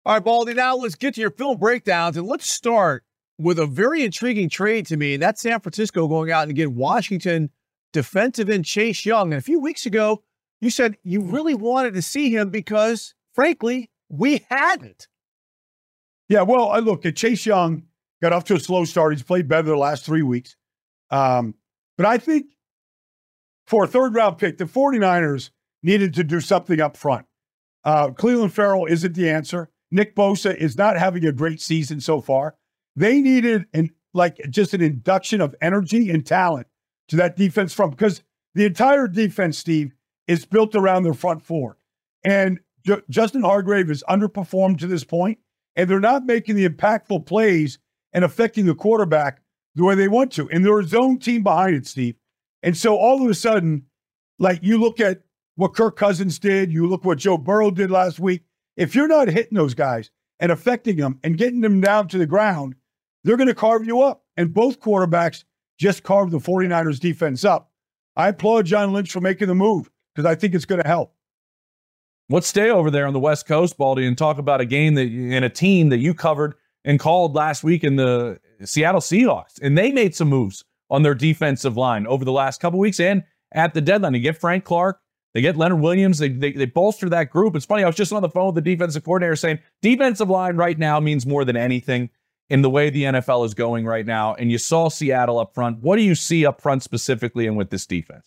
All right, Baldy. Now let's get to your film breakdowns, and let's start with a very intriguing trade to me. And that's San Francisco going out and get Washington defensive end Chase Young. And a few weeks ago, you said you really wanted to see him because, frankly, we hadn't. Yeah, well, I look at Chase Young got off to a slow start. He's played better the last three weeks. Um, but I think for a third round pick, the 49ers needed to do something up front. Uh, Clelin Ferrell isn't the answer. Nick Bosa is not having a great season so far. They needed an like just an induction of energy and talent to that defense front because the entire defense, Steve, is built around their front four. And J- Justin Hargrave has underperformed to this point, and they're not making the impactful plays and affecting the quarterback the way they want to. And they're a zone team behind it, Steve. And so all of a sudden, like you look at what Kirk Cousins did, you look what Joe Burrow did last week. If you're not hitting those guys and affecting them and getting them down to the ground, they're going to carve you up. And both quarterbacks just carved the 49ers defense up. I applaud John Lynch for making the move because I think it's going to help. Let's stay over there on the West Coast, Baldy, and talk about a game that and a team that you covered and called last week in the Seattle Seahawks. And they made some moves on their defensive line over the last couple weeks and at the deadline. to get Frank Clark, they get Leonard Williams, they, they, they bolster that group. It's funny, I was just on the phone with the defensive coordinator saying defensive line right now means more than anything in the way the NFL is going right now. And you saw Seattle up front. What do you see up front specifically and with this defense?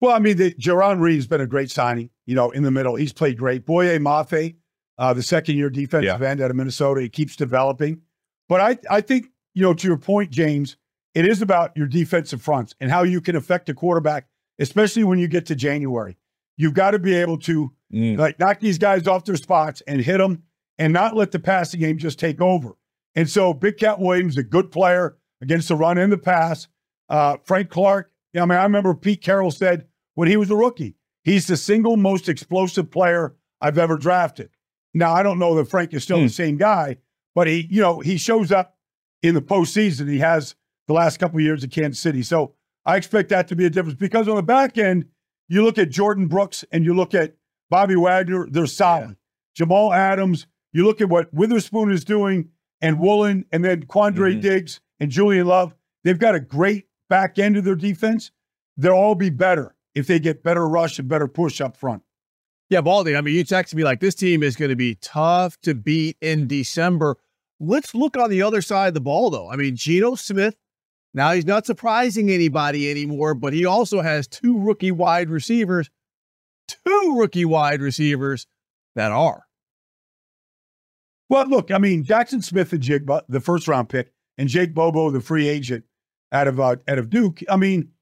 Well, I mean, the, Jarran Reed's been a great signing, you know, in the middle. He's played great. Boye Mafe, uh, the second year defensive yeah. end out of Minnesota, he keeps developing. But I, I think, you know, to your point, James, it is about your defensive fronts and how you can affect a quarterback, especially when you get to January. You've got to be able to mm. like knock these guys off their spots and hit them and not let the passing game just take over. And so Big Cat Williams, a good player against the run and the pass. Uh, Frank Clark, I mean, I remember Pete Carroll said when he was a rookie, he's the single most explosive player I've ever drafted. Now, I don't know that Frank is still mm. the same guy, but he, you know, he shows up in the postseason. He has the last couple of years at Kansas City. So I expect that to be a difference because on the back end, you look at Jordyn Brooks and you look at Bobby Wagner, they're solid. Yeah. Jamal Adams, you look at what Witherspoon is doing and Woolen and then Quandre mm-hmm. Diggs and Julian Love. They've got a great back end of their defense. They'll all be better if they get better rush and better push up front. Yeah, Baldy, I mean, you texted me like this team is going to be tough to beat in December. Let's look on the other side of the ball, though. I mean, Geno Smith, now he's not surprising anybody anymore, but he also has two rookie wide receivers, two rookie wide receivers that are. Well, look, I mean, Jaxon Smith-Njigba, the first round pick, and Jake Bobo, the free agent out of uh, out of Duke. I mean,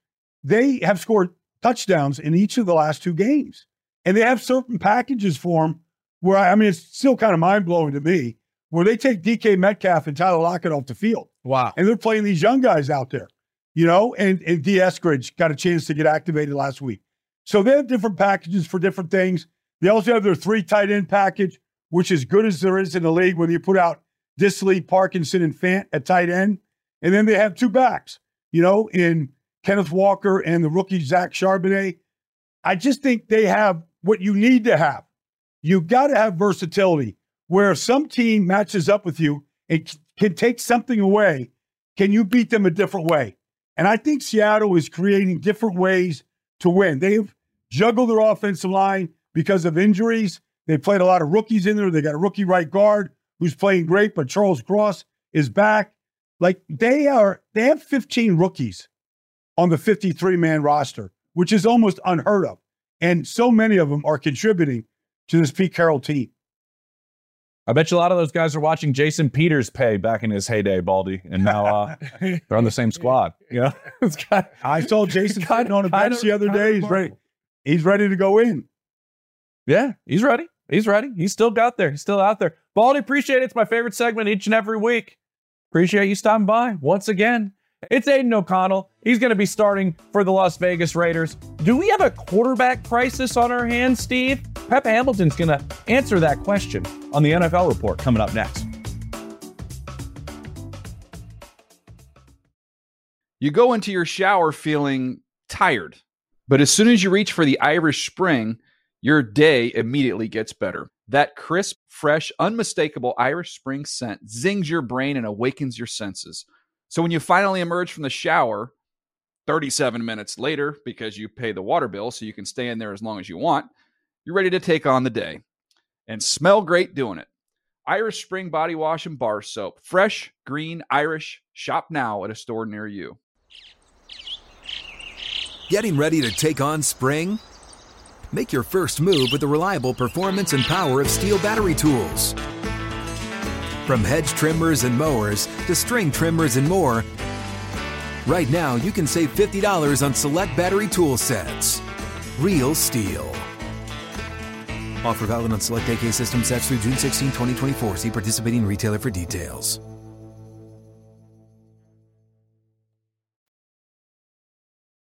they have scored touchdowns in each of the last two games, and they have certain packages for them. Where I mean, it's still kind of mind blowing to me where they take DK Metcalf and Tyler Lockett off the field. Wow, and they're playing these young guys out there, you know. And and Dee Eskridge got a chance to get activated last week, so they have different packages for different things. They also have their three tight end package which is good as there is in the league when you put out Dissly, Parkinson, and Fant at tight end. And then they have two backs, you know, in Kenneth Walker and the rookie Zach Charbonnet. I just think they have what you need to have. You've got to have versatility where if some team matches up with you and can take something away, can you beat them a different way? And I think Seattle is creating different ways to win. They've juggled their offensive line because of injuries. They played a lot of rookies in there. They got a rookie right guard who's playing great, but Charles Cross is back. Like they are, they have 15 rookies on the 53 man roster, which is almost unheard of. And so many of them are contributing to this Pete Carroll team. I bet you a lot of those guys are watching Jason Peters pay back in his heyday, Baldy, and now uh, they're on the same squad. You know, kind of, I saw Jason kind on a bench the other day. He's ready. He's ready to go in. Yeah, he's ready. He's ready. He's still got there. He's still out there. Baldy, appreciate it. It's my favorite segment each and every week. Appreciate you stopping by once again. It's Aidan O'Connell. He's going to be starting for the Las Vegas Raiders. Do we have a quarterback crisis on our hands, Steve? Pep Hamilton's going to answer that question on the NFL report coming up next. You go into your shower feeling tired, but as soon as you reach for the Irish Spring, your day immediately gets better. That crisp, fresh, unmistakable Irish Spring scent zings your brain and awakens your senses. So when you finally emerge from the shower, 37 minutes later, because you pay the water bill so you can stay in there as long as you want, you're ready to take on the day and smell great doing it. Irish Spring Body Wash and Bar Soap. Fresh, green, Irish. Shop now at a store near you. Getting ready to take on spring? Make your first move with the reliable performance and power of STIHL battery tools. From hedge trimmers and mowers to string trimmers and more, right now you can save $50 on select battery tool sets. Real STIHL. Offer valid on select AK system sets through June 16, 2024. See participating retailer for details.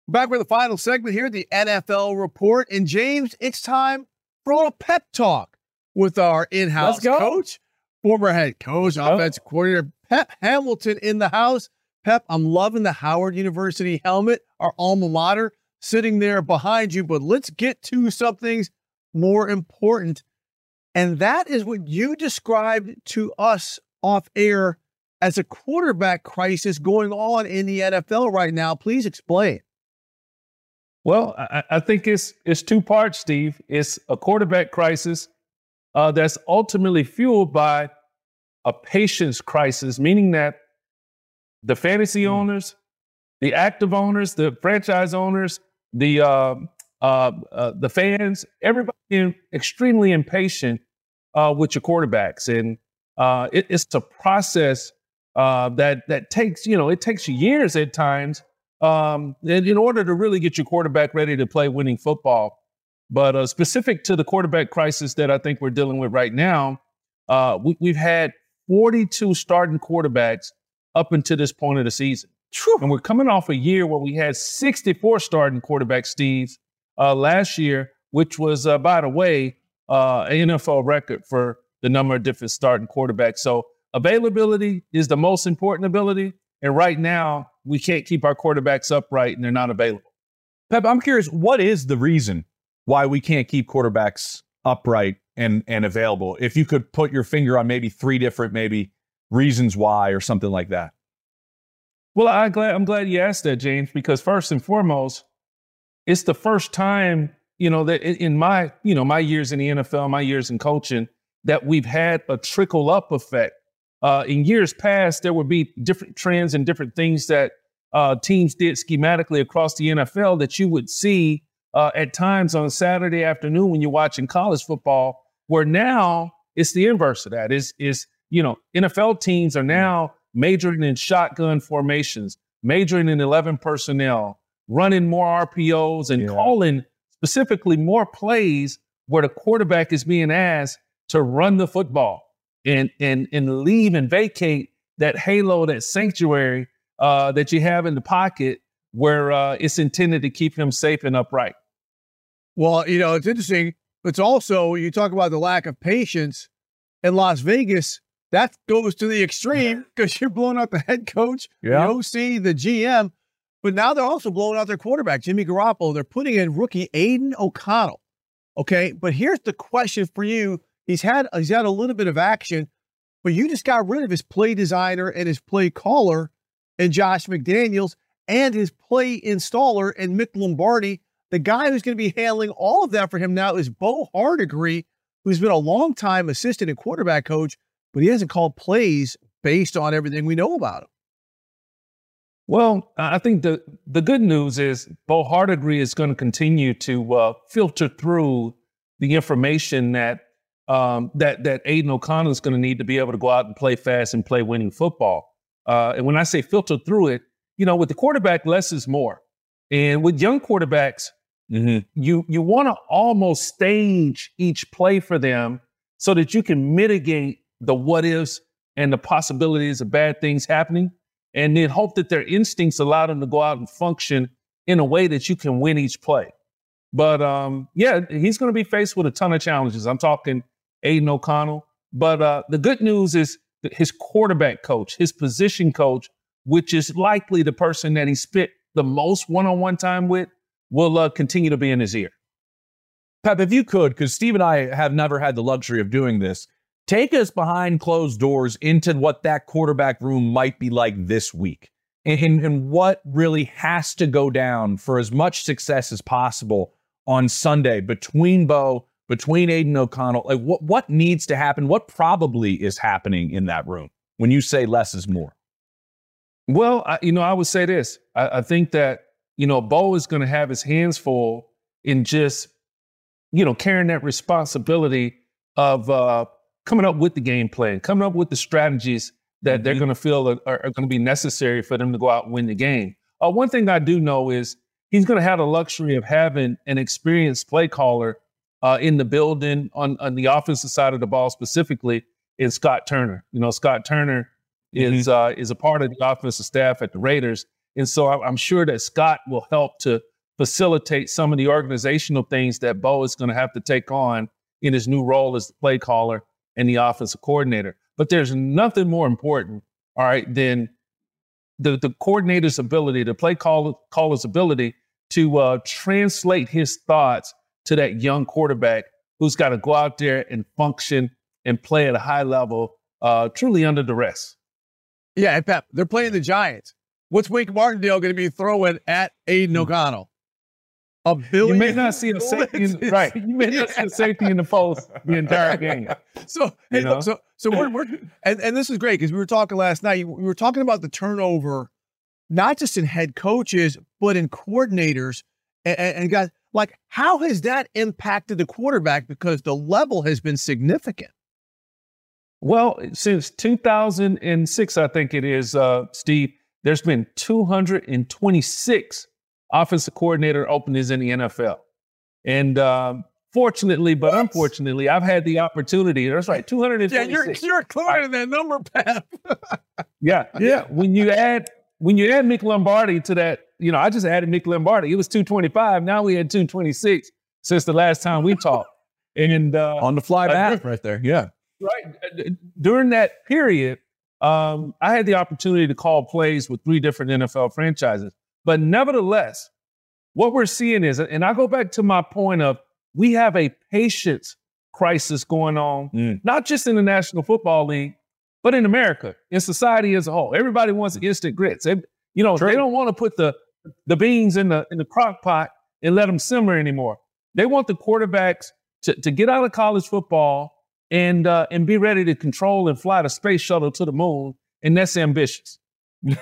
Back with the final segment here, the NFL report. And James, it's time for a little pep talk with our in-house coach, former head coach, offensive coordinator, Pep Hamilton in the house. Pep, I'm loving the Howard University helmet, our alma mater, sitting there behind you. But let's get to some things more important. And that is what you described to us off air as a quarterback crisis going on in the NFL right now. Please explain. Well, I, I think it's it's two parts, Steve. It's a quarterback crisis uh, that's ultimately fueled by a patience crisis, meaning that the fantasy Hmm. owners, the active owners, the franchise owners, the uh, uh, uh, the fans, everybody being extremely impatient uh, with your quarterbacks, and uh, it, it's a process uh, that that takes you know it takes years at times um, in, in order to really get your quarterback ready to play winning football. But uh, specific to the quarterback crisis that I think we're dealing with right now, uh, we, we've had 42 starting quarterbacks up until this point of the season. And we're coming off a year where we had 64 starting quarterbacks, Steve, uh, last year, which was, uh, by the way, uh, an NFL record for the number of different starting quarterbacks. So availability is the most important ability. And right now, we can't keep our quarterbacks upright and they're not available. Pep, I'm curious, what is the reason why we can't keep quarterbacks upright and and available? If you could put your finger on maybe three different maybe reasons why or something like that. Well, I'm glad I'm glad you asked that, James, because first and foremost, it's the first time, you know, that in my, you know, my years in the NFL, my years in coaching, that we've had a trickle up effect. Uh, in years past, there would be different trends and different things that uh, teams did schematically across the NFL that you would see uh, at times on Saturday afternoon when you're watching college football. Where now it's the inverse of that. Is is you know NFL teams are now majoring in shotgun formations, majoring in 11 personnel, running more RPOs and calling specifically more plays where the quarterback is being asked to run the football and and and leave and vacate that halo, that sanctuary uh, that you have in the pocket where uh, it's intended to keep him safe and upright. Well, you know, it's interesting. It's also, you talk about the lack of patience in Las Vegas. That goes to the extreme because you're blowing out the head coach, Yeah. the OC, the GM. But now they're also blowing out their quarterback, Jimmy Garoppolo. They're putting in rookie Aidan O'Connell. Okay. But here's the question for you. He's had he's had a little bit of action, but you just got rid of his play designer and his play caller and Josh McDaniels and his play installer and Mick Lombardi. The guy who's going to be handling all of that for him now is Bo Hardegree, who's been a long time assistant and quarterback coach, but he hasn't called plays based on everything we know about him. Well, I I think the the good news is Bo Hardegree is going to continue to uh, filter through the information that um, that that Aidan O'Connell is going to need to be able to go out and play fast and play winning football. Uh, and when I say filter through it, you know, with the quarterback, less is more. And with young quarterbacks, you you want to almost stage each play for them so that you can mitigate the what ifs and the possibilities of bad things happening, and then hope that their instincts allow them to go out and function in a way that you can win each play. But um, yeah, he's going to be faced with a ton of challenges. I'm talking Aidan O'Connell. But uh, the good news is his quarterback coach, his position coach, which is likely the person that he spent the most one-on-one time with, will uh, continue to be in his ear. Pep, if you could, because Steve and I have never had the luxury of doing this, take us behind closed doors into what that quarterback room might be like this week. and, and what really has to go down for as much success as possible on Sunday between Bo, between Aidan O'Connell? Like what what needs to happen? What probably is happening in that room when you say less is more? Well, I, you know, I would say this. I, I think that you know Bo is going to have his hands full in just you know carrying that responsibility of uh, coming up with the game plan, coming up with the strategies that mm-hmm. they're going to feel are, are going to be necessary for them to go out and win the game. Uh, one thing I do know is he's going to have the luxury of having an experienced play caller uh, in the building on, on the offensive side of the ball specifically in Scott Turner. You know, Scott Turner is mm-hmm. uh, is a part of the offensive staff at the Raiders, and so I'm sure that Scott will help to facilitate some of the organizational things that Bo is going to have to take on in his new role as the play caller and the offensive coordinator. But there's nothing more important, all right, than the, the coordinator's ability, the play call, caller's ability to uh, translate his thoughts to that young quarterback who's got to go out there and function and play at a high level, uh, truly under duress. Yeah, and Pep, they're playing the Giants. What's Wink Martindale going to be throwing at Aidan hmm. O'Connell? A billion. You may not see a safety, in, right? You may not see a safety in the post the entire game. So, hey, look, so, so we're, we're and, and this is great because we were talking last night. We were talking about the turnover, not just in head coaches but in coordinators, and, and guys. Like, how has that impacted the quarterback? Because the level has been significant. Well, since 2006, I think it is, uh, Steve. There's been 226 offensive coordinator openings in the NFL. And um, fortunately, but what? unfortunately, I've had the opportunity. That's right, 226. Yeah, you're, you're included in that number, Pep. yeah, yeah. When you add when you add Mick Lombardi to that, you know, I just added Mick Lombardi. It was 225. Now we had 226 since the last time we talked. And uh, on the fly back right there. Yeah. Right. During that period, um, I had the opportunity to call plays with three different NFL franchises. But nevertheless, what we're seeing is, and I go back to my point of we have a patience crisis going on, mm. not just in the National Football League, but in America, in society as a whole. Everybody wants instant grits. They, you know, True. they don't want to put the the beans in the in the crock pot and let them simmer anymore. They want the quarterbacks to, to get out of college football and uh, and be ready to control and fly the space shuttle to the moon, and that's ambitious. yeah,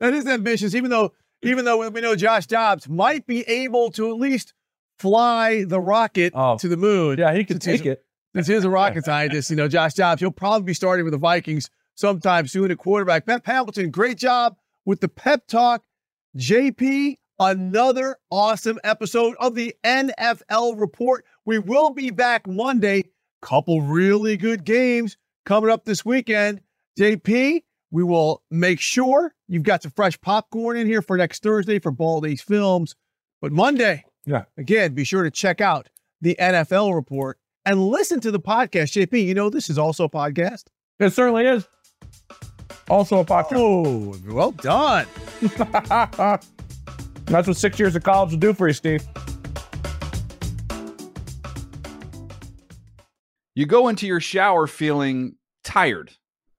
that is ambitious. Even though, even though we know Josh Dobbs might be able to at least fly the rocket oh, to the moon. Yeah, he can take it. Since he's a rocket scientist, you know, Josh Dobbs, he'll probably be starting with the Vikings sometime soon at quarterback. Pep Hamilton, great job with the pep talk. JP, another awesome episode of the NFL report. We will be back Monday. Couple really good games coming up this weekend. JP, we will make sure you've got some fresh popcorn in here for next Thursday for Baldy's Films. But Monday, yeah, again, be sure to check out the NFL report and listen to the podcast. JP, you know this is also a podcast. It certainly is. Also a podcast. Oh, well done. That's what six years of college will do for you, Steve. You go into your shower feeling tired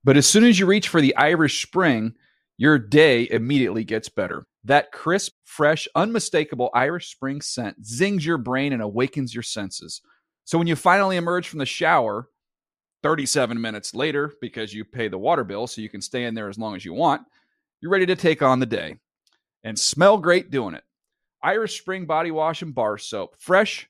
but as soon as you reach for the Irish Spring, your day immediately gets better. That crisp, fresh, unmistakable Irish Spring scent zings your brain and awakens your senses. So when you finally emerge from the shower, 37 minutes later, because you pay the water bill so you can stay in there as long as you want, you're ready to take on the day and smell great doing it. Irish Spring Body Wash and Bar Soap. Fresh,